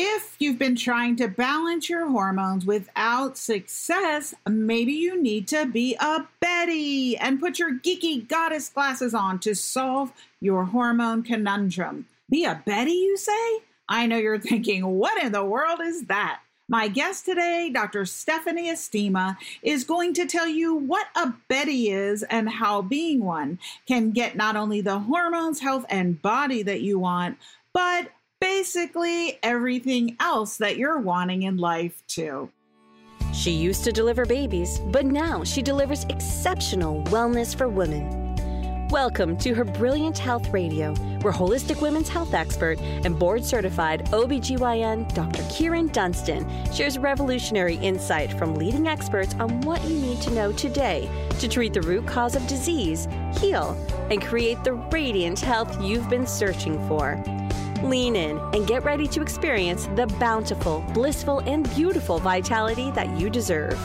If you've been trying to balance your hormones without success, maybe you need to be a Betty and put your geeky goddess glasses on to solve your hormone conundrum. Be a Betty, you say? I know you're thinking, what in the world is that? My guest today, Dr. Stephanie Estima, is going to tell you what a Betty is and how being one can get not only the hormones, health, and body that you want, but basically everything else that you're wanting in life, too. She used to deliver babies, but now she delivers exceptional wellness for women. Welcome to her Brilliant Health Radio, where holistic women's health expert and board certified OBGYN Dr. Kyrin Dunston shares revolutionary insight from leading experts on what you need to know today to treat the root cause of disease, heal, and create the radiant health you've been searching for. Lean in and get ready to experience the bountiful, blissful, and beautiful vitality that you deserve.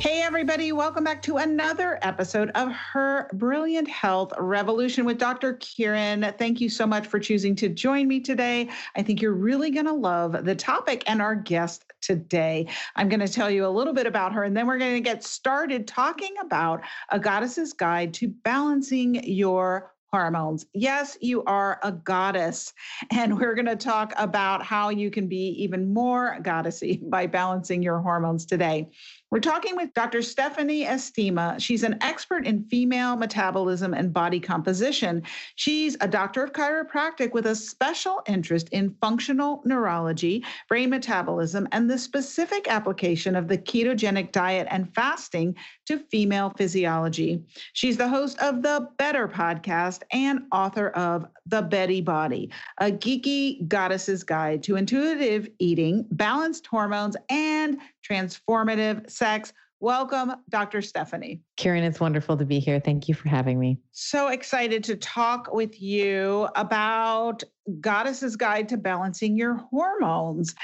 Hey, everybody, welcome back to another episode of Her Brilliant Health Revolution with Dr. Kyrin. Thank you so much for choosing to join me today. I think you're really going to love the topic and our guest today. I'm going to tell you a little bit about her, and then we're going to get started talking about a goddess's guide to balancing your hormones. Yes, you are a goddess. And we're going to talk about how you can be even more goddessy by balancing your hormones today. We're talking with Dr. Stephanie Estima. She's an expert in female metabolism and body composition. She's a doctor of chiropractic with a special interest in functional neurology, brain metabolism, and the specific application of the ketogenic diet and fasting to female physiology. She's the host of the Better podcast and author of The Betty Body, a geeky goddess's guide to intuitive eating, balanced hormones, and transformative sex. Welcome, Dr. Stephanie. Karen, it's wonderful to be here. Thank you for having me. So excited to talk with you about Goddess's Guide to Balancing Your Hormones.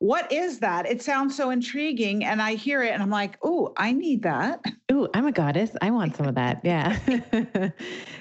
What is that? It sounds so intriguing. And I hear it and I'm like, oh, I need that. Ooh, I'm a goddess. I want some of that. Yeah.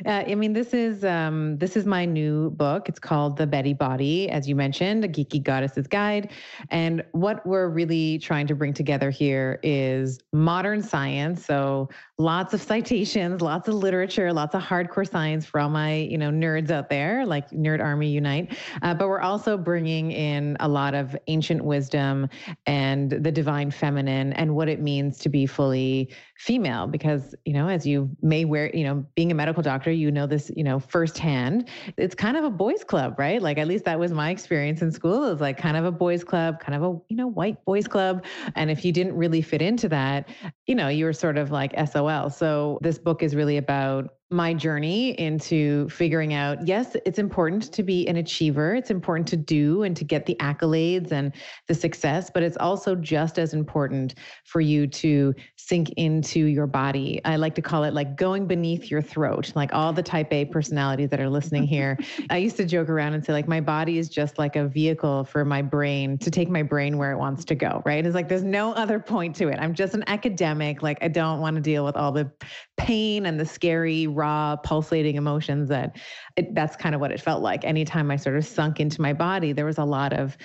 uh, I mean, this is um, this is my new book. It's called The Betty Body, as you mentioned, a geeky goddess's guide. And what we're really trying to bring together here is modern science. So lots of citations, lots of literature, lots of hardcore science for all my you know nerds out there, like Nerd Army Unite. Uh, but we're also bringing in a lot of ancient wisdom and the divine feminine and what it means to be fully female because you know as you may wear you know being a medical doctor you know this you know firsthand it's kind of a boys club right like at least that was my experience in school it was like kind of a boys club kind of a you know white boys club and if you didn't really fit into that you know you were sort of like sol so this book is really about my journey into figuring out yes, it's important to be an achiever. It's important to do and to get the accolades and the success, but it's also just as important for you to sink into your body. I like to call it like going beneath your throat, like all the type A personalities that are listening here. I used to joke around and say, like, my body is just like a vehicle for my brain to take my brain where it wants to go, right? It's like there's no other point to it. I'm just an academic. Like, I don't want to deal with all the pain and the scary, raw, pulsating emotions that it, that's kind of what it felt like. Anytime I sort of sunk into my body, there was a lot of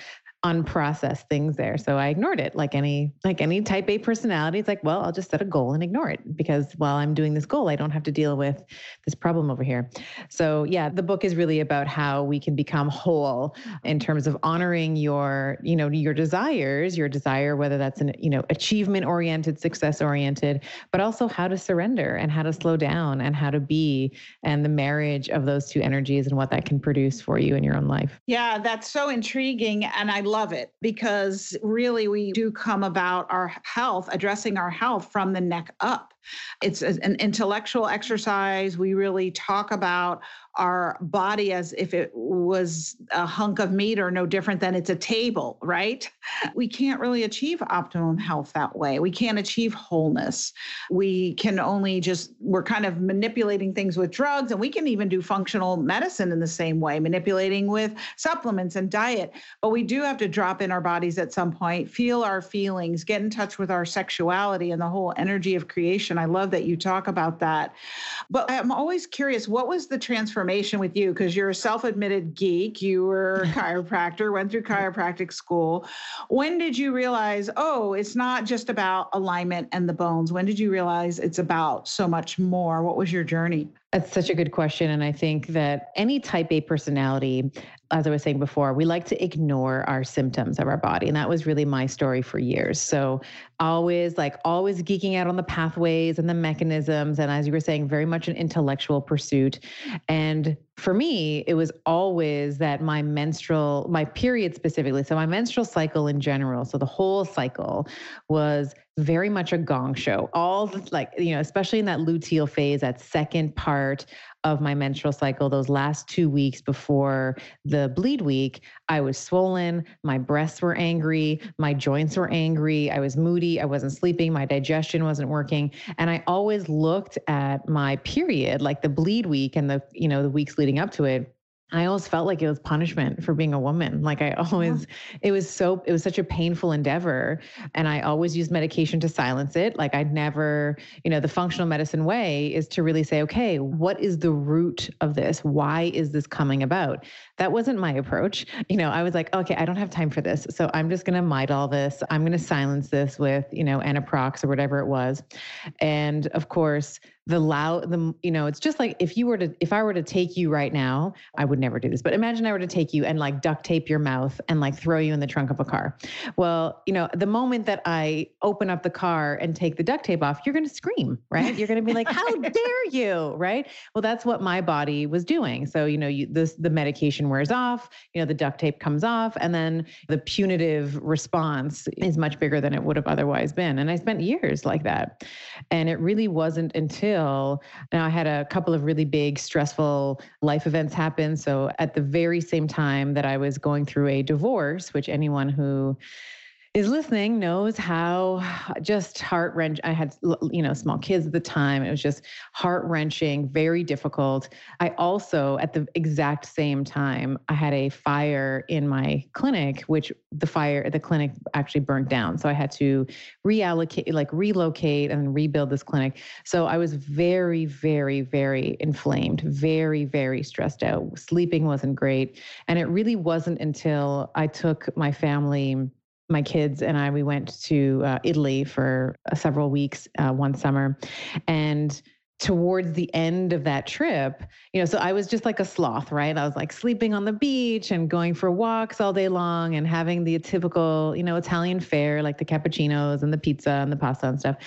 unprocessed things there. So I ignored it like any like any type A personality. It's like, well, I'll just set a goal and ignore it because while I'm doing this goal, I don't have to deal with this problem over here. So yeah, the book is really about how we can become whole in terms of honoring your, you know, your desires, your desire, whether that's an, you know, achievement oriented, success oriented, but also how to surrender and how to slow down and how to be and the marriage of those two energies and what that can produce for you in your own life. Yeah, that's so intriguing. And I love it because really we do come about our health, addressing our health from the neck up. It's an intellectual exercise. We really talk about our body as if it was a hunk of meat or no different than it's a table, right? We can't really achieve optimum health that way. We can't achieve wholeness. We can only just, we're kind of manipulating things with drugs, and we can even do functional medicine in the same way, manipulating with supplements and diet. But we do have to drop in our bodies at some point, feel our feelings, get in touch with our sexuality and the whole energy of creation revolution. I love that you talk about that. But I'm always curious what was the transformation with you? Because you're a self admitted geek, you were a chiropractor, went through chiropractic school. When did you realize, oh, it's not just about alignment and the bones? When did you realize it's about so much more? What was your journey? That's such a good question. And I think that any type A personality, as I was saying before, we like to ignore our symptoms of our body. And that was really my story for years. So always like always geeking out on the pathways and the mechanisms. And as you were saying, very much an intellectual pursuit. And for me, it was always that my menstrual, my period specifically, so my menstrual cycle in general, so the whole cycle was very much a gong show. All like, you know, especially in that luteal phase, that second part of my menstrual cycle, those last two weeks before the bleed week, I was swollen. My breasts were angry. My joints were angry. I was moody. I wasn't sleeping. My digestion wasn't working. And I always looked at my period, like the bleed week and the, you know, the weeks leading up to it I always felt like it was punishment for being a woman. Like I always, yeah. it was so, it was such a painful endeavor. And I always used medication to silence it. Like I'd never, you know, the functional medicine way is to really say, okay, what is the root of this? Why is this coming about? That wasn't my approach. You know, I was like, okay, I don't have time for this. So I'm just going to Midol this. I'm going to silence this with, you know, Anaprox or whatever it was. And of course, the loud the you know it's just like if you were to if i were to take you right now i would never do this but imagine i were to take you and like duct tape your mouth and like throw you in the trunk of a car. Well you know the moment that i open up the car and take the duct tape off you're going to scream right? You're going to be like how dare you right? Well that's what my body was doing. So you know you this the medication wears off you know the duct tape comes off and then the punitive response is much bigger than it would have otherwise been. And i spent years like that. And it really wasn't until now I had a couple of really big stressful life events happen. So at the very same time that I was going through a divorce, which anyone who is listening knows how just heart wrench. I had, you know, small kids at the time. It was just heart wrenching, very difficult. I also, at the exact same time, I had a fire in my clinic, which the fire, at the clinic actually burnt down. So I had to reallocate, like relocate and rebuild this clinic. So I was very, very, very inflamed, very, very stressed out. Sleeping wasn't great. And it really wasn't until I took my family my kids and I, we went to uh, Italy for uh, several weeks uh, one summer. And towards the end of that trip, you know, so I was just like a sloth, right? I was like sleeping on the beach and going for walks all day long and having the typical, you know, Italian fare like the cappuccinos and the pizza and the pasta and stuff.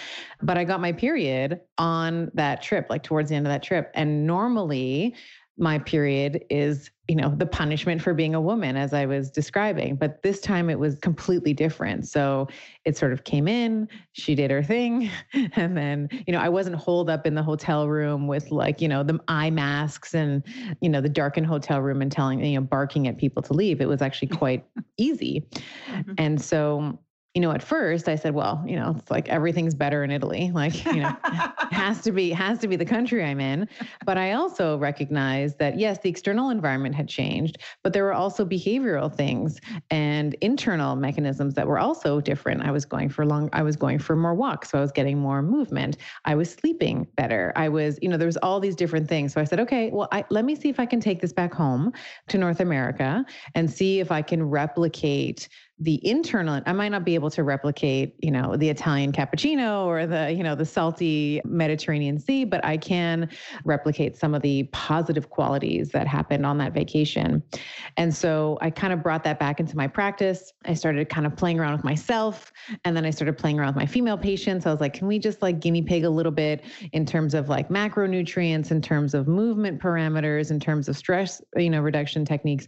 But I got my period on that trip, like towards the end of that trip. And normally, my period is you know the punishment for being a woman as i was describing but this time it was completely different. So it sort of came in she did her thing and then you know i wasn't holed up in the hotel room with like you know the eye masks and you know the darkened hotel room and telling you know barking at people to leave. It was actually quite easy. Mm-hmm. and so you know, at first I said, well, you know, it's like everything's better in Italy. Like, you know, has to be has to be the country I'm in. But I also recognized that yes, the external environment had changed, but there were also behavioral things and internal mechanisms that were also different. I was going for long I was going for more walks, so I was getting more movement. I was sleeping better. I was, you know, there was all these different things. So I said, okay, well, I, let me see if I can take this back home to North America and see if I can replicate the internal i might not be able to replicate you know the italian cappuccino or the you know the salty mediterranean sea but i can replicate some of the positive qualities that happened on that vacation. And so i kind of brought that back into my practice. I started kind of playing around with myself and then i started playing around with my female patients. I was like can we just like guinea pig a little bit in terms of like macronutrients in terms of movement parameters in terms of stress you know reduction techniques?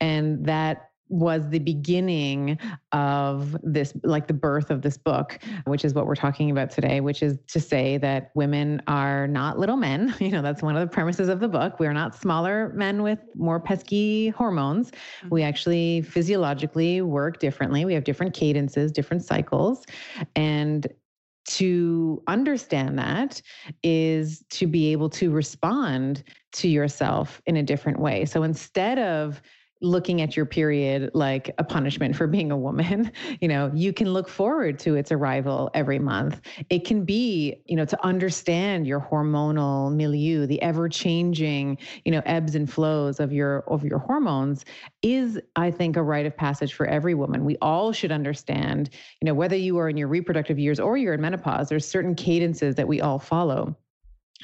And that was the beginning of this, like the birth of this book, which is what we're talking about today, which is to say that women are not little men. You know, that's one of the premises of the book. We are not smaller men with more pesky hormones. Mm-hmm. We actually physiologically work differently. We have different cadences, different cycles. And to understand that is to be able to respond to yourself in a different way. So instead of looking at your period like a punishment for being a woman. You know, you can look forward to its arrival every month. It can be, you know, to understand your hormonal milieu, the ever-changing, you know, ebbs and flows of your of your hormones is I think a rite of passage for every woman. We all should understand, you know, whether you are in your reproductive years or you're in menopause, there's certain cadences that we all follow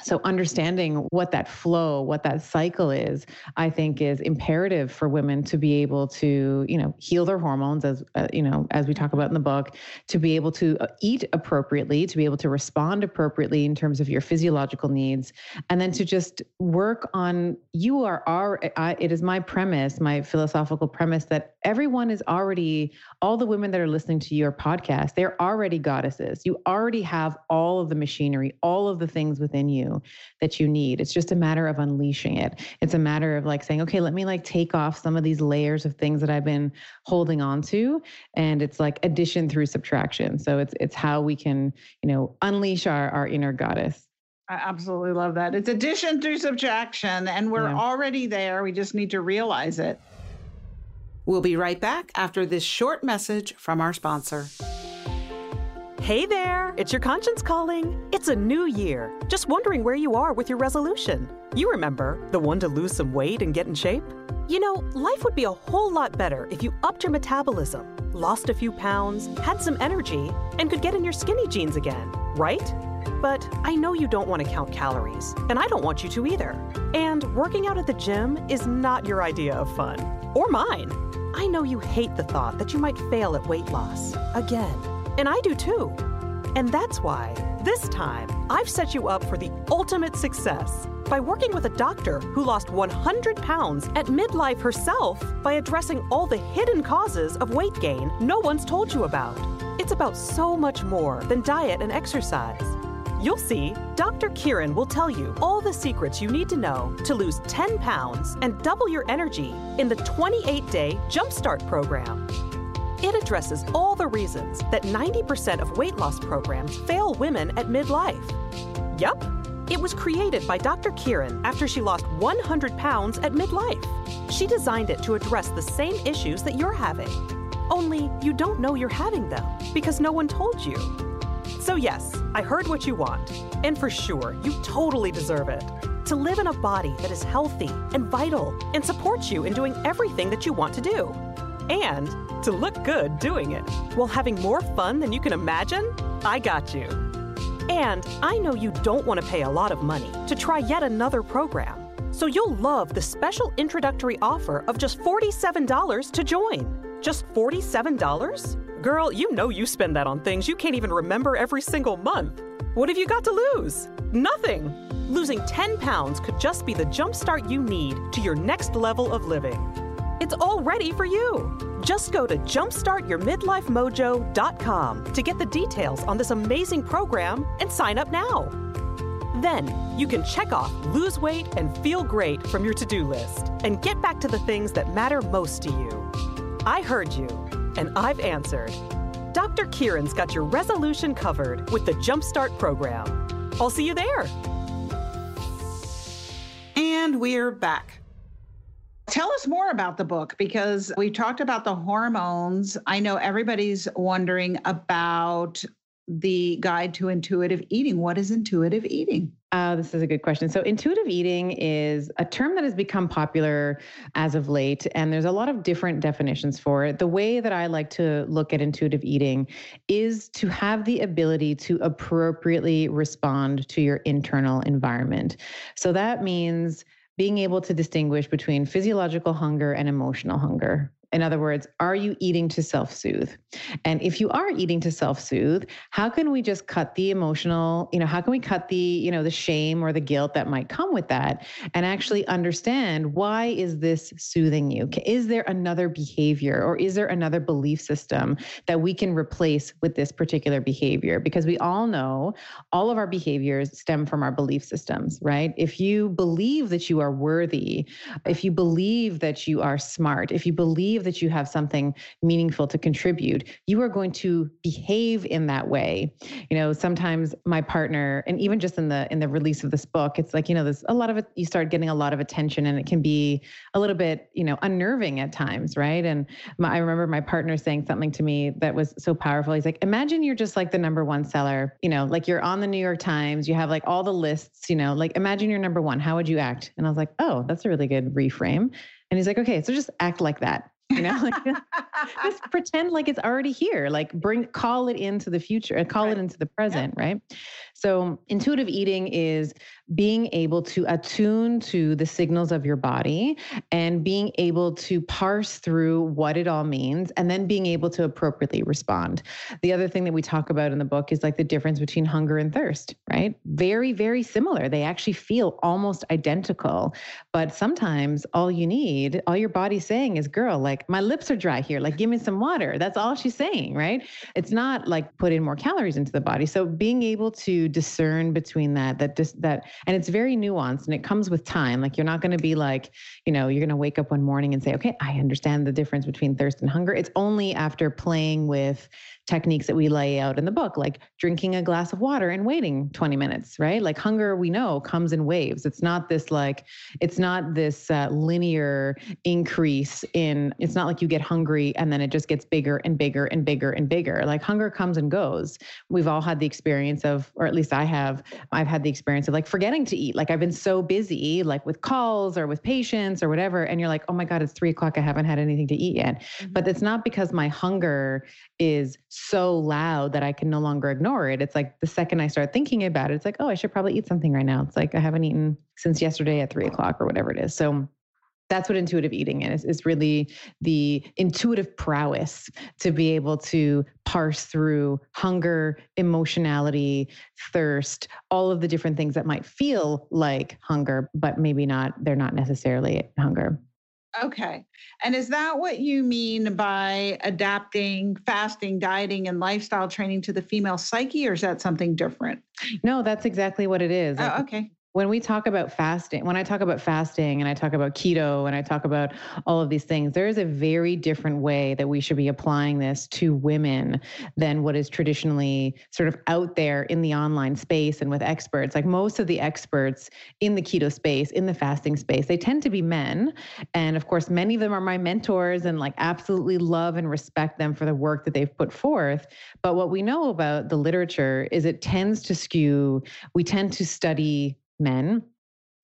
so understanding what that flow what that cycle is i think is imperative for women to be able to you know heal their hormones as uh, you know as we talk about in the book to be able to uh, eat appropriately to be able to respond appropriately in terms of your physiological needs and then to just work on you are our it is my premise my philosophical premise that everyone is already all the women that are listening to your podcast they're already goddesses. You already have all of the machinery all of the things within you you that you need. It's just a matter of unleashing it. It's a matter of like saying, okay, let me like take off some of these layers of things that I've been holding on to. And it's like addition through subtraction. So it's it's how we can, you know, unleash our, our inner goddess. I absolutely love that. It's addition through subtraction, and we're yeah. already there. We just need to realize it. We'll be right back after this short message from our sponsor. Hey there, it's your conscience calling. It's a new year. Just wondering where you are with your resolution. You remember, the one to lose some weight and get in shape? You know, life would be a whole lot better if you upped your metabolism, lost a few pounds, had some energy, and could get in your skinny jeans again, right? But I know you don't want to count calories, and I don't want you to either. And working out at the gym is not your idea of fun, or mine. I know you hate the thought that you might fail at weight loss again. And I do too. And that's why, this time, I've set you up for the ultimate success by working with a doctor who lost 100 pounds at midlife herself by addressing all the hidden causes of weight gain no one's told you about. It's about so much more than diet and exercise. You'll see, Dr. Kyrin will tell you all the secrets you need to know to lose 10 pounds and double your energy in the 28 day Jumpstart program. It addresses all the reasons that 90% of weight loss programs fail women at midlife. Yup, it was created by Dr. Kyrin after she lost 100 pounds at midlife. She designed it to address the same issues that you're having. Only you don't know you're having them because no one told you. So, yes, I heard what you want. And for sure, you totally deserve it. To live in a body that is healthy and vital and supports you in doing everything that you want to do and to look good doing it while having more fun than you can imagine? I got you. And I know you don't want to pay a lot of money to try yet another program. So you'll love the special introductory offer of just $47 to join. Just $47? Girl, you know you spend that on things you can't even remember every single month. What have you got to lose? Nothing. Losing 10 pounds could just be the jumpstart you need to your next level of living. It's all ready for you. Just go to jumpstartyourmidlifemojo.com to get the details on this amazing program and sign up now. Then you can check off lose weight and feel great from your to do list and get back to the things that matter most to you. I heard you, and I've answered. Dr. Kyrin's got your resolution covered with the Jumpstart program. I'll see you there. And we're back. Tell us more about the book because we talked about the hormones. I know everybody's wondering about the guide to intuitive eating. What is intuitive eating? Uh, this is a good question. So, intuitive eating is a term that has become popular as of late, and there's a lot of different definitions for it. The way that I like to look at intuitive eating is to have the ability to appropriately respond to your internal environment. So, that means being able to distinguish between physiological hunger and emotional hunger. In other words, are you eating to self soothe? And if you are eating to self soothe, how can we just cut the emotional, you know, how can we cut the, you know, the shame or the guilt that might come with that and actually understand why is this soothing you? Is there another behavior or is there another belief system that we can replace with this particular behavior? Because we all know all of our behaviors stem from our belief systems, right? If you believe that you are worthy, if you believe that you are smart, if you believe believe that you have something meaningful to contribute, you are going to behave in that way. You know, sometimes my partner, and even just in the in the release of this book, it's like, you know, there's a lot of it, you start getting a lot of attention and it can be a little bit, you know, unnerving at times, right? And my, I remember my partner saying something to me that was so powerful. He's like, imagine you're just like the number one seller, you know, like you're on the New York Times, you have like all the lists, you know, like imagine you're number one. How would you act? And I was like, oh, that's a really good reframe. And he's like, okay, so just act like that you know like just pretend like it's already here like bring call it into the future uh, call right. it into the present yeah. right so intuitive eating is being able to attune to the signals of your body and being able to parse through what it all means and then being able to appropriately respond. The other thing that we talk about in the book is like the difference between hunger and thirst, right? Very, very similar. They actually feel almost identical. But sometimes all you need, all your body's saying is, girl, like my lips are dry here. Like, give me some water. That's all she's saying, right? It's not like put in more calories into the body. So being able to discern between that, that just that and it's very nuanced and it comes with time. Like you're not going to be like, you know, you're going to wake up one morning and say, okay, I understand the difference between thirst and hunger. It's only after playing with techniques that we lay out in the book, like drinking a glass of water and waiting 20 minutes, right? Like hunger, we know, comes in waves. It's not this like, it's not this uh, linear increase in, it's not like you get hungry and then it just gets bigger and bigger and bigger and bigger. Like hunger comes and goes. We've all had the experience of, or at least I have, I've had the experience of like forgetting to eat. Like I've been so busy, like with calls or with patients or whatever. And you're like, oh my God, it's three o'clock. I haven't had anything to eat yet. Mm-hmm. But it's not because my hunger is so loud that I can no longer ignore it. It's like the second I start thinking about it, it's like, oh, I should probably eat something right now. It's like I haven't eaten since yesterday at three o'clock or whatever it is. So that's what intuitive eating is is really the intuitive prowess to be able to parse through hunger emotionality thirst all of the different things that might feel like hunger but maybe not they're not necessarily hunger Okay. And is that what you mean by adapting fasting, dieting, and lifestyle training to the female psyche, or is that something different? No, that's exactly what it is. Oh, okay when we talk about fasting, when I talk about fasting and I talk about keto and I talk about all of these things, there is a very different way that we should be applying this to women than what is traditionally sort of out there in the online space and with experts. Like most of the experts in the keto space, in the fasting space, they tend to be men. And of course, many of them are my mentors and like absolutely love and respect them for the work that they've put forth. But what we know about the literature is it tends to skew, we tend to study men.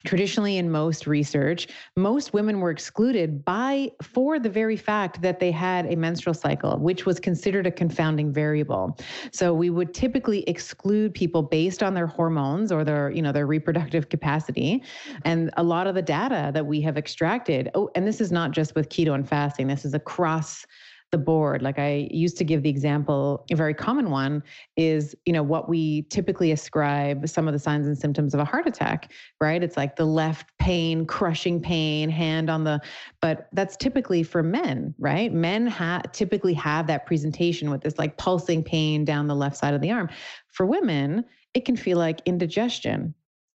Traditionally in most research most women were excluded by for the very fact that they had a menstrual cycle which was considered a confounding variable. So we would typically exclude people based on their hormones or their you know their reproductive capacity. And a lot of the data that we have extracted oh and this is not just with keto and fasting this is across the board. Like I used to give the example, a very common one is, you know, what we typically ascribe some of the signs and symptoms of a heart attack, right? It's like the left pain, crushing pain, hand on the, but that's typically for men, right? Men ha- typically have that presentation with this like pulsing pain down the left side of the arm. For women, it can feel like indigestion.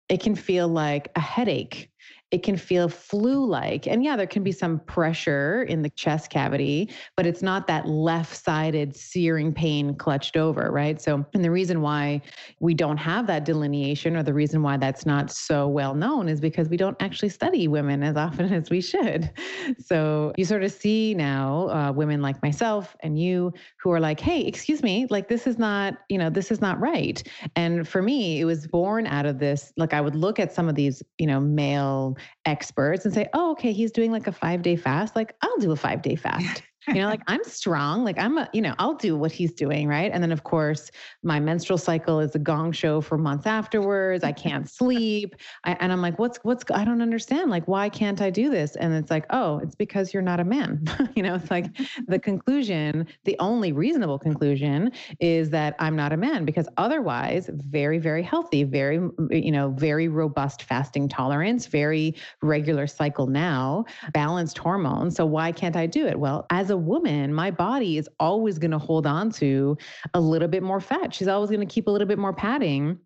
It can feel like a headache it can feel flu like. And yeah, there can be some pressure in the chest cavity, but it's not that left sided searing pain clutched over, right? So, and the reason why we don't have that delineation or the reason why that's not so well known is because we don't actually study women as often as we should. So, you sort of see now uh, women like myself and you who are like, hey, excuse me, like this is not, you know, this is not right. And for me, it was born out of this. Like, I would look at some of these, you know, male experts and say, oh, okay, he's doing like a five day fast. Like, I'll do a five day fast you know, like I'm strong, like I'm a, you know, I'll do what he's doing, right? And then of course, my menstrual cycle is a gong show for months afterwards. I can't sleep, I, and I'm like, what's what's? I don't understand. Like, why can't I do this? And it's like, oh, it's because you're not a man. you know, it's like the conclusion, the only reasonable conclusion is that I'm not a man because otherwise, very very healthy, very you know, very robust fasting tolerance, very regular cycle now, balanced hormones. So why can't I do it? Well, as a woman, my body is always going to hold on to a little bit more fat. She's always going to keep a little bit more padding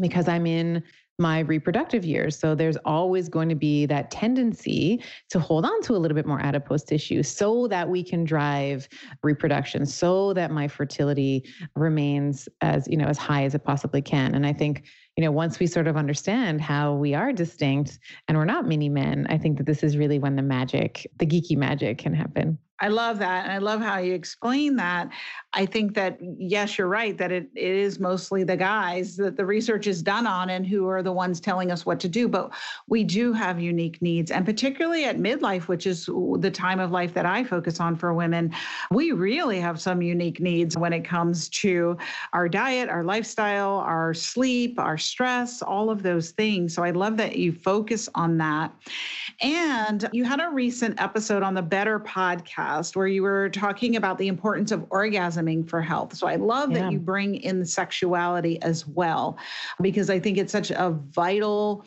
because I'm in my reproductive years. So there's always going to be that tendency to hold on to a little bit more adipose tissue so that we can drive reproduction, so that my fertility remains as, you know, as high as it possibly can. And I think you know, once we sort of understand how we are distinct and we're not mini men, I think that this is really when the magic, the geeky magic can happen. I love that. And I love how you explain that. I think that, yes, you're right, that it, it is mostly the guys that the research is done on and who are the ones telling us what to do. But we do have unique needs. And particularly at midlife, which is the time of life that I focus on for women, we really have some unique needs when it comes to our diet, our lifestyle, our sleep, our stress, all of those things. So I love that you focus on that. And you had a recent episode on the Better podcast podcast where you were talking about the importance of orgasming for health. So I love yeah. that you bring in sexuality as well, because I think it's such a vital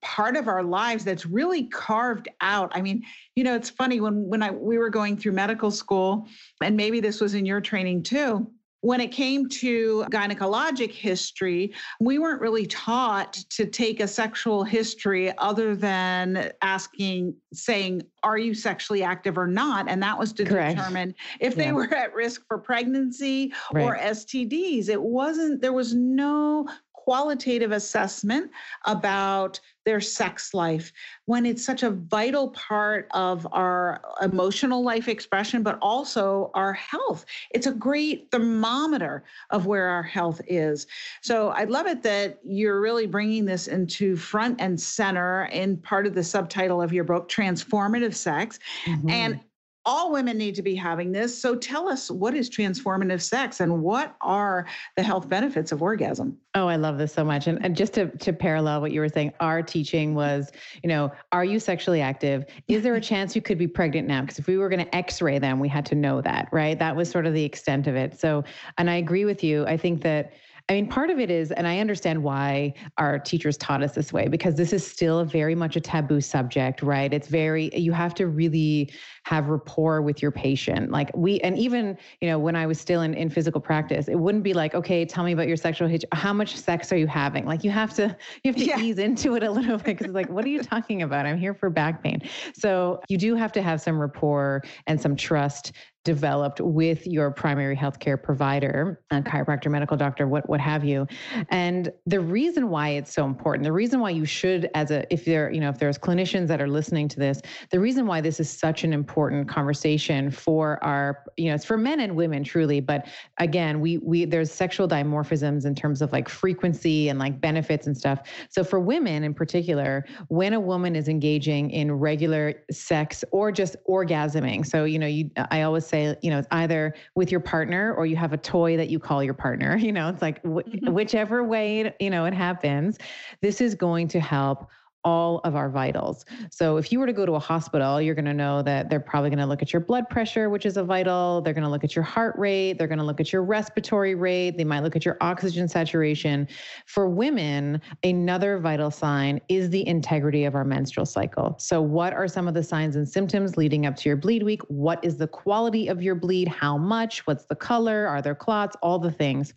part of our lives that's really carved out. I mean, you know, it's funny when when I we were going through medical school, and maybe this was in your training too when it came to gynecologic history, we weren't really taught to take a sexual history other than asking, saying, Are you sexually active or not? And that was to Correct. determine if they yeah. were at risk for pregnancy right. or STDs. It wasn't, there was no qualitative assessment about their sex life when it's such a vital part of our emotional life expression, but also our health. It's a great thermometer of where our health is. So I love it that you're really bringing this into front and center in part of the subtitle of your book, Transformative Sex. Mm-hmm. And all women need to be having this. So tell us what is transformative sex and what are the health benefits of orgasm? Oh, I love this so much. And, and just to, to parallel what you were saying, our teaching was, you know, are you sexually active? Is there a chance you could be pregnant now? Because if we were going to x ray them, we had to know that, right? That was sort of the extent of it. So, and I agree with you. I think that I mean, part of it is, and I understand why our teachers taught us this way, because this is still very much a taboo subject, right? It's very, you have to really have rapport with your patient. Like we, and even, you know, when I was still in, in physical practice, it wouldn't be like, okay, tell me about your sexual. How much sex are you having? Like you have to, you have to yeah. ease into it a little bit because it's like, what are you talking about? I'm here for back pain. So you do have to have some rapport and some trust developed with your primary healthcare provider, a chiropractor, medical doctor, what what have you. And the reason why it's so important, the reason why you should, as a if there, you know, if there's clinicians that are listening to this, the reason why this is such an important conversation for our, you know, it's for men and women truly. But again, we we there's sexual dimorphisms in terms of like frequency and like benefits and stuff. So for women in particular, when a woman is engaging in regular sex or just orgasming, so you know, you I always say you know, it's either with your partner or you have a toy that you call your partner. You know, it's like wh- mm-hmm. whichever way, you know, it happens, this is going to help all of our vitals. So if you were to go to a hospital, you're going to know that they're probably going to look at your blood pressure, which is a vital. They're going to look at your heart rate. They're going to look at your respiratory rate. They might look at your oxygen saturation. For women, another vital sign is the integrity of our menstrual cycle. So what are some of the signs and symptoms leading up to your bleed week? What is the quality of your bleed? How much? What's the color? Are there clots? All the things.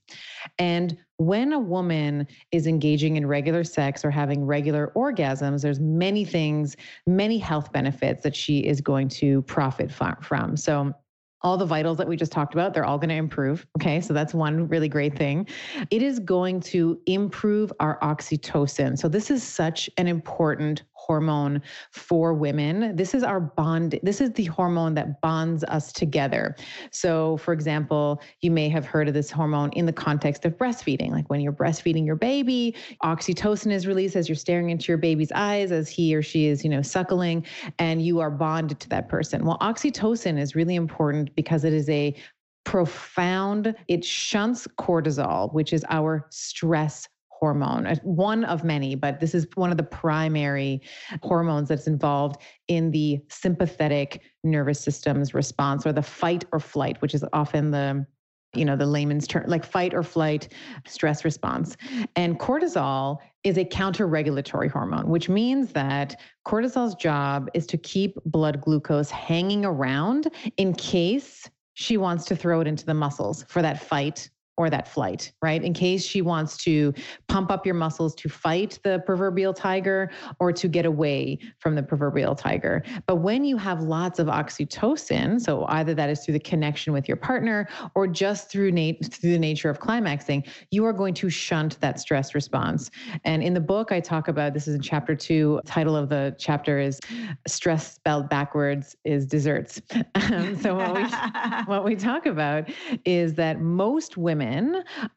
And when a woman is engaging in regular sex or having regular orgasms there's many things many health benefits that she is going to profit from so all the vitals that we just talked about, they're all going to improve. Okay. So that's one really great thing. It is going to improve our oxytocin. So this is such an important hormone for women. This is our bond. This is the hormone that bonds us together. So, for example, you may have heard of this hormone in the context of breastfeeding. Like when you're breastfeeding your baby, oxytocin is released as you're staring into your baby's eyes as he or she is, you know, suckling, and you are bonded to that person. Well, oxytocin is really important because it is a profound, it shunts cortisol, which is our stress hormone, uh, one of many, but this is one of the primary hormones that's involved in the sympathetic nervous system's response or the fight or flight, which is often the you know the layman's term like fight or flight stress response. And cortisol is a counter regulatory hormone which means that cortisol's job is to keep blood glucose hanging around in case she wants to throw it into the muscles for that fight or that flight, right? In case she wants to pump up your muscles to fight the proverbial tiger or to get away from the proverbial tiger. But when you have lots of oxytocin, so either that is through the connection with your partner or just through, nat- through the nature of climaxing, you are going to shunt that stress response. And in the book, I talk about this is in chapter two. Title of the chapter is "Stress Spelled Backwards is Desserts." Um, so what we what we talk about is that most women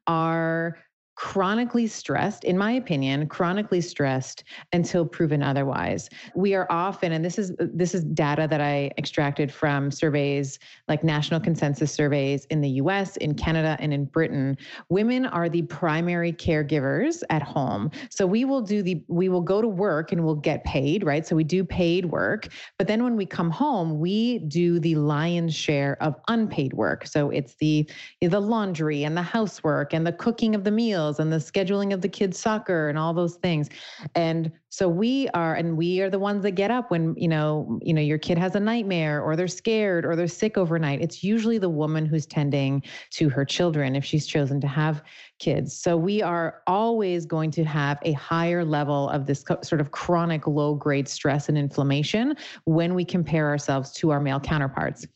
are chronically stressed, in my opinion, chronically stressed until proven otherwise. We are often, and this is this is data that I extracted from surveys like national consensus surveys in the US, in Canada, and in Britain. Women are the primary caregivers at home. So we will do the we will go to work and we'll get paid, right? So we do paid work. But then when we come home, we do the lion's share of unpaid work. So it's the the laundry and the housework and the cooking of the meals meals and the scheduling of the kids' soccer and all those things. And so we are, and we are the ones that get up when, you know, you know, your kid has a nightmare or they're scared or they're sick overnight. It's usually the woman who's tending to her children if she's chosen to have kids. So we are always going to have a higher level of this sort of chronic low grade stress and inflammation when we compare ourselves to our male counterparts.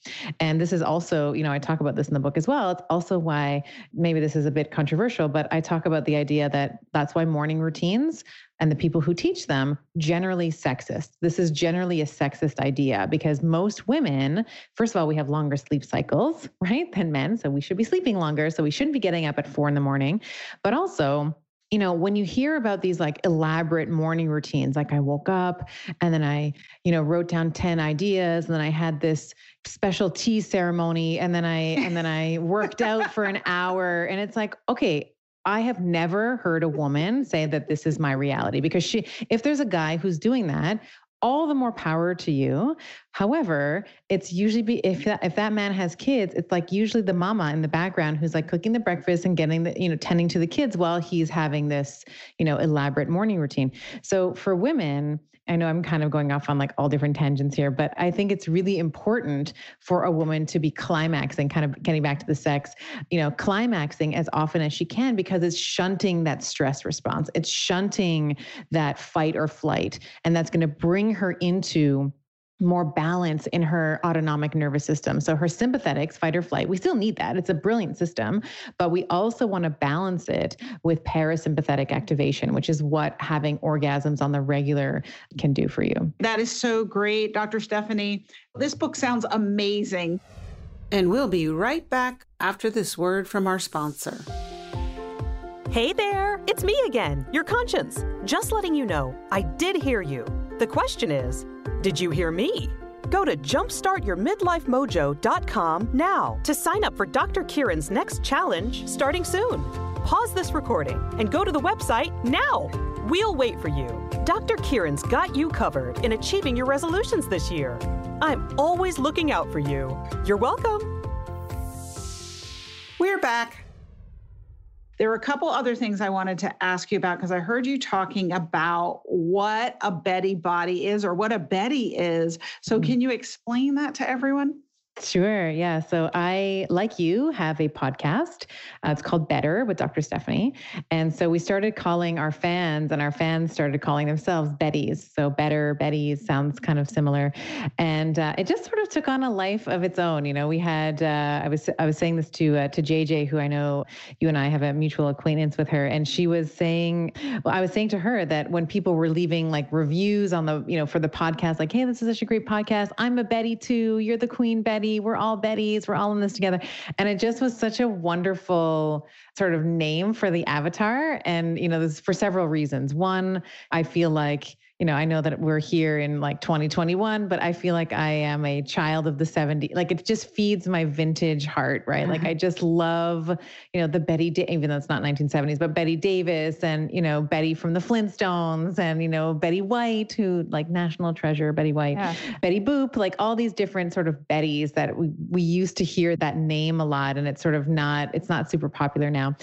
And this is also, you know, I talk about this in the book as well. It's also why maybe this is a bit controversial, but I talk about the idea that that's why morning routines and the people who teach them generally sexist. This is generally a sexist idea because most women, first of all, we have longer sleep cycles, right, than men. So we should be sleeping longer. So we shouldn't be getting up at four in the morning. But also, you know, when you hear about these like elaborate morning routines, like I woke up and then I, you know, wrote down 10 ideas and then I had this special tea ceremony and then I and then I worked out for an hour and it's like, okay, I have never heard a woman say that this is my reality because she, if there's a guy who's doing that, all the more power to you. However, it's usually be if that if that man has kids, it's like usually the mama in the background who's like cooking the breakfast and getting the, you know, tending to the kids while he's having this, you know, elaborate morning routine. So for women, I know I'm kind of going off on like all different tangents here, but I think it's really important for a woman to be climaxing, kind of getting back to the sex, you know, climaxing as often as she can because it's shunting that stress response. It's shunting that fight or flight. And that's going to bring her into more balance in her autonomic nervous system. So her sympathetics, fight or flight, we still need that. It's a brilliant system, but we also want to balance it with parasympathetic activation, which is what having orgasms on the regular can do for you. That is so great, Dr. Stephanie. This book sounds amazing. And we'll be right back after this word from our sponsor. Hey there, it's me again, your conscience. Just letting you know, I did hear you. The question is, did you hear me? Go to jumpstartyourmidlifemojo.com now to sign up for Dr. Kyrin's next challenge starting soon. Pause this recording and go to the website now. We'll wait for you. Dr. Kyrin's got you covered in achieving your resolutions this year. I'm always looking out for you. You're welcome. We're back. There were a couple other things I wanted to ask you about because I heard you talking about what a Betty body is or what a Betty is. So, mm-hmm. can you explain that to everyone? Sure. Yeah. So I, like you, have a podcast. Uh, it's called Better with Dr. Stephanie. And so we started calling our fans, and our fans started calling themselves Bettys. So Better, Bettys sounds kind of similar. And uh, it just sort of took on a life of its own. You know, we had, uh, I was, I was saying this to, uh, to JJ, who I know you and I have a mutual acquaintance with her. And she was saying, well, I was saying to her that when people were leaving like reviews on the, you know, for the podcast, like, hey, this is such a great podcast. I'm a Betty too. You're the Queen Betty We're all Bettys. We're all in this together. And it just was such a wonderful sort of name for the avatar. And, you know, this for several reasons. One, I feel like you know, I know that we're here in like 2021, but I feel like I am a child of the 70s. Like it just feeds my vintage heart, right? Like I just love, you know, the Betty, da- even though it's not 1970s, but Bette Davis and, you know, Betty from the Flintstones and, you know, Betty White, who like national treasure, Betty White, yeah. Betty Boop, like all these different sort of Bettys that we, we used to hear that name a lot. And it's sort of not, it's not super popular now.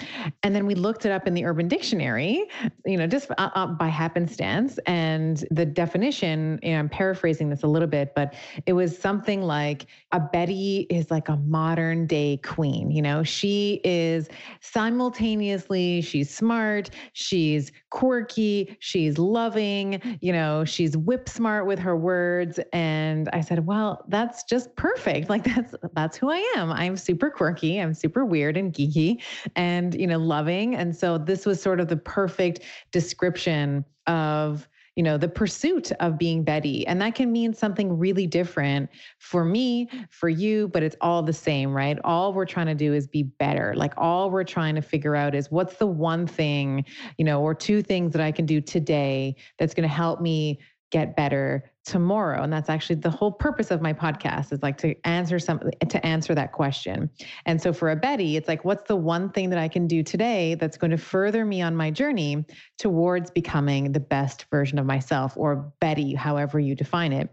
And then we looked it up in the Urban Dictionary, you know, just uh, uh, by happenstance. And And the definition, know, I'm paraphrasing this a little bit, but it was something like a Betty is like a modern day queen. You know, she is simultaneously, she's smart, she's quirky, she's loving, you know, she's whip smart with her words. And I said, well, that's just perfect. Like that's that's who I am. I'm super quirky, I'm super weird and geeky and you know, loving. And so this was sort of the perfect description of you know the pursuit of being betty. And that can mean something really different for me for you but it's all the same right? All we're trying to do is be better. Like all we're trying to figure out is what's the one thing you know or two things that i can do today that's going to help me get better tomorrow. And that's actually the whole purpose of my podcast is like to answer some to answer that question. And so for a betty it's like what's the one thing that i can do today that's going to further me on my journey towards becoming the best version of myself or betty however you define it?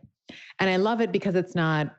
And i love it because it's not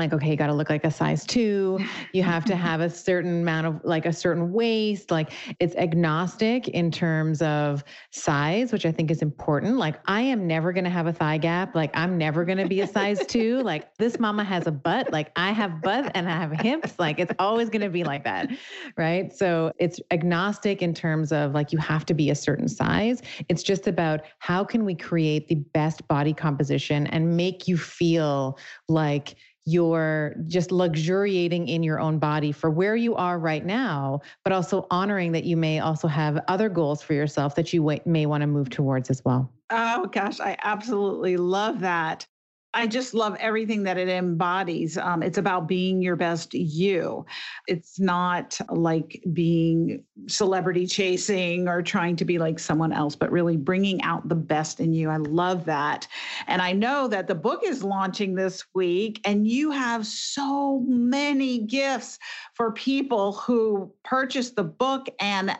like okay you got to look like a size 2 you have to have a certain amount of like a certain waist. Like it's agnostic in terms of size which i think is important. Like i am never going to have a thigh gap. Like i'm never going to be a size 2 like this mama has a butt. Like i have butt and i have hips. Like it's always going to be like that right? So it's agnostic in terms of like you have to be a certain size. It's just about how can we create the best body composition and make you feel like you're just luxuriating in your own body for where you are right now, but also honoring that you may also have other goals for yourself that you may want to move towards as well. Oh, gosh, I absolutely love that. I just love everything that it embodies. Um, it's about being your best you. It's not like being celebrity chasing or trying to be like someone else, but really bringing out the best in you. I love that. And I know that the book is launching this week, and you have so many gifts for people who purchase the book. And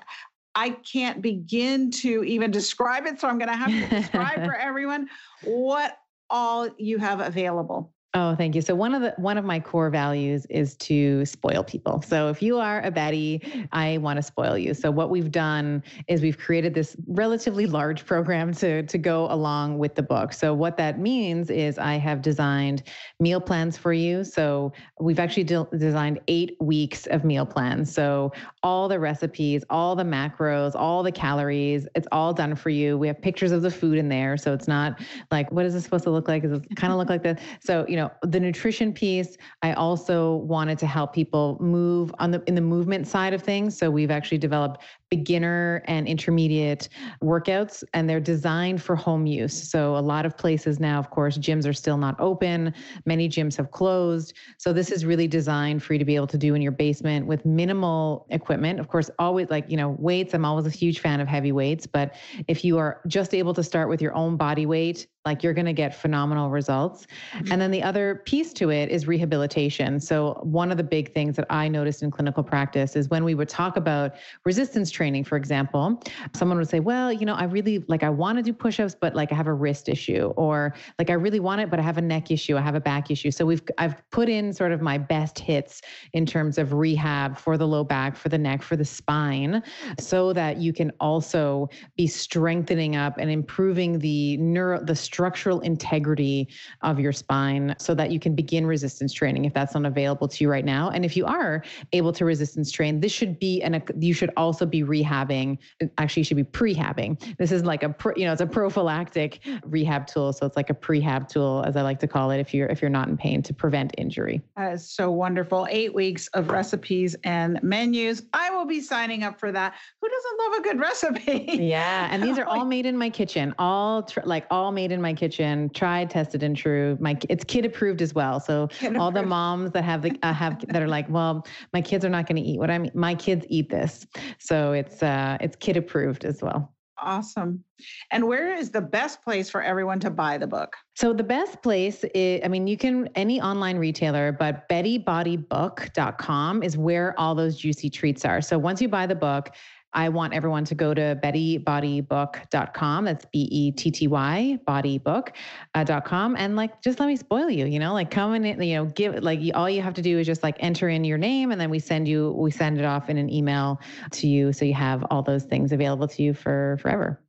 I can't begin to even describe it. So I'm going to have to describe for everyone what all you have available. Oh, thank you. So one of the one of my core values is to spoil people. So if you are a Betty, I want to spoil you. So what we've done is we've created this relatively large program to to go along with the book. So what that means is I have designed meal plans for you. So we've actually de- designed 8 weeks of meal plans. So all the recipes, all the macros, all the calories, it's all done for you. We have pictures of the food in there, so it's not like what is this supposed to look like? Does it kind of look like this? So, you know, know the nutrition piece i also wanted to help people move on the in the movement side of things so we've actually developed beginner and intermediate workouts and they're designed for home use. So a lot of places now of course gyms are still not open. Many gyms have closed. So this is really designed for you to be able to do in your basement with minimal equipment. Of course always like you know weights i'm always a huge fan of heavy weights but if you are just able to start with your own body weight like you're going to get phenomenal results. Mm-hmm. And then the other piece to it is rehabilitation. So, one of the big things that I noticed in clinical practice is when we would talk about resistance training, for example, someone would say, Well, you know, I really like, I want to do push ups, but like I have a wrist issue, or like I really want it, but I have a neck issue, I have a back issue. So, we've, I've put in sort of my best hits in terms of rehab for the low back, for the neck, for the spine, so that you can also be strengthening up and improving the neuro, the structural integrity of your spine so that you can begin resistance training if that's not available to you right now. And if you are able to resistance train, this should be and you should also be rehabbing. Actually, you should be prehabbing. This is like a you know it's a prophylactic rehab tool, so it's like a prehab tool as I like to call it if you're if you're not in pain to prevent injury. That is so wonderful. Eight weeks of recipes and menus. I will be signing up for that. Who doesn't love a good recipe? Yeah, and these are all made in my kitchen. All tr- like all made in in my kitchen, tried, tested, and true. My it's kid approved as well. So kid all approved. the moms that have the uh, have that are like, well, my kids are not going to eat what I'm. My kids eat this, so it's uh, it's kid approved as well. Awesome. And where is the best place for everyone to buy the book? So the best place is, I mean, you can any online retailer, but bettybodybook.com is where all those juicy treats are. So once you buy the book, I want everyone to go to bettybodybook.com. That's B E T T Y bodybook.com. Uh, and like, just let me spoil you, you know, like come and, you know, give, like, all you have to do is just like enter in your name and then we send you, we send it off in an email to you. So you have all those things available to you for forever.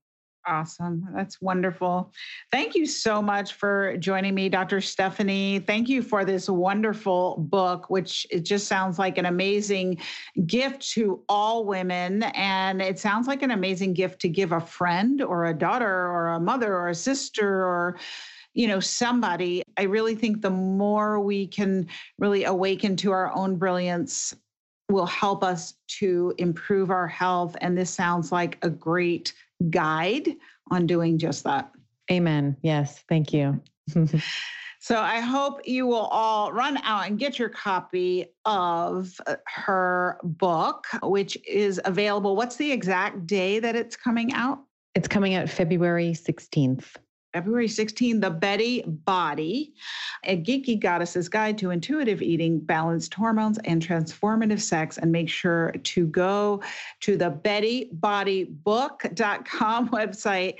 Awesome. That's wonderful. Thank you so much for joining me, Dr. Stephanie. Thank you for this wonderful book, which it just sounds like an amazing gift to all women. And it sounds like an amazing gift to give a friend or a daughter or a mother or a sister or you know somebody i really think the more we can really awaken to our own brilliance will help us to improve our health and this sounds like a great guide on doing just that. Amen. Yes. Thank you. so I hope you will all run out and get your copy of her book, which is available. What's the exact day that it's coming out? It's coming out February 16th. February 16, The Betty Body, a geeky goddess's guide to intuitive eating, balanced hormones, and transformative sex. And make sure to go to the BettyBodyBook.com website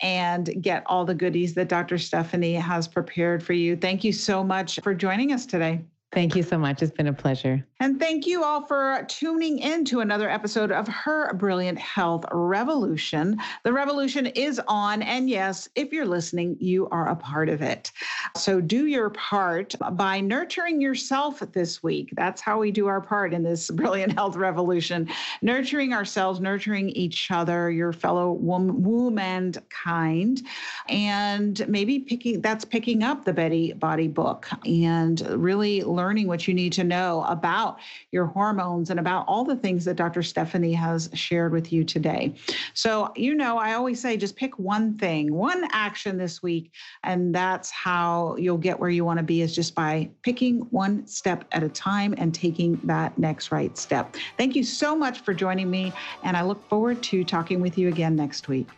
and get all the goodies that Dr. Stephanie has prepared for you. Thank you so much for joining us today. Thank you so much. It's been a pleasure. And thank you all for tuning in to another episode of Her Brilliant Health Revolution. The revolution is on. And yes, if you're listening, you are a part of it. So do your part by nurturing yourself this week. That's how we do our part in this brilliant health revolution. Nurturing ourselves, nurturing each other, your fellow woman kind, and maybe picking that's picking up the Betty Body book and really learning learning what you need to know about your hormones and about all the things that Dr. Stephanie has shared with you today. So, you know, I always say just pick one thing, one action this week, and that's how you'll get where you want to be is just by picking one step at a time and taking that next right step. Thank you so much for joining me, and I look forward to talking with you again next week.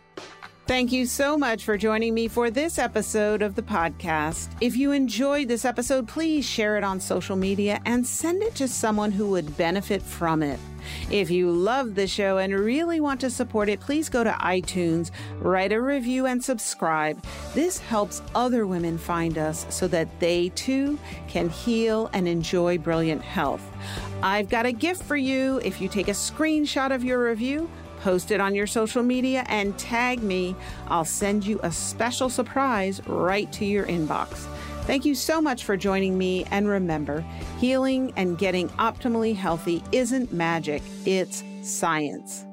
Thank you so much for joining me for this episode of the podcast. If you enjoyed this episode, please share it on social media and send it to someone who would benefit from it. If you love the show and really want to support it, please go to iTunes, write a review, and subscribe. This helps other women find us so that they too can heal and enjoy brilliant health. I've got a gift for you. If you take a screenshot of your review, Post it on your social media and tag me. I'll send you a special surprise right to your inbox. Thank you so much for joining me. And remember, healing and getting optimally healthy isn't magic, it's science.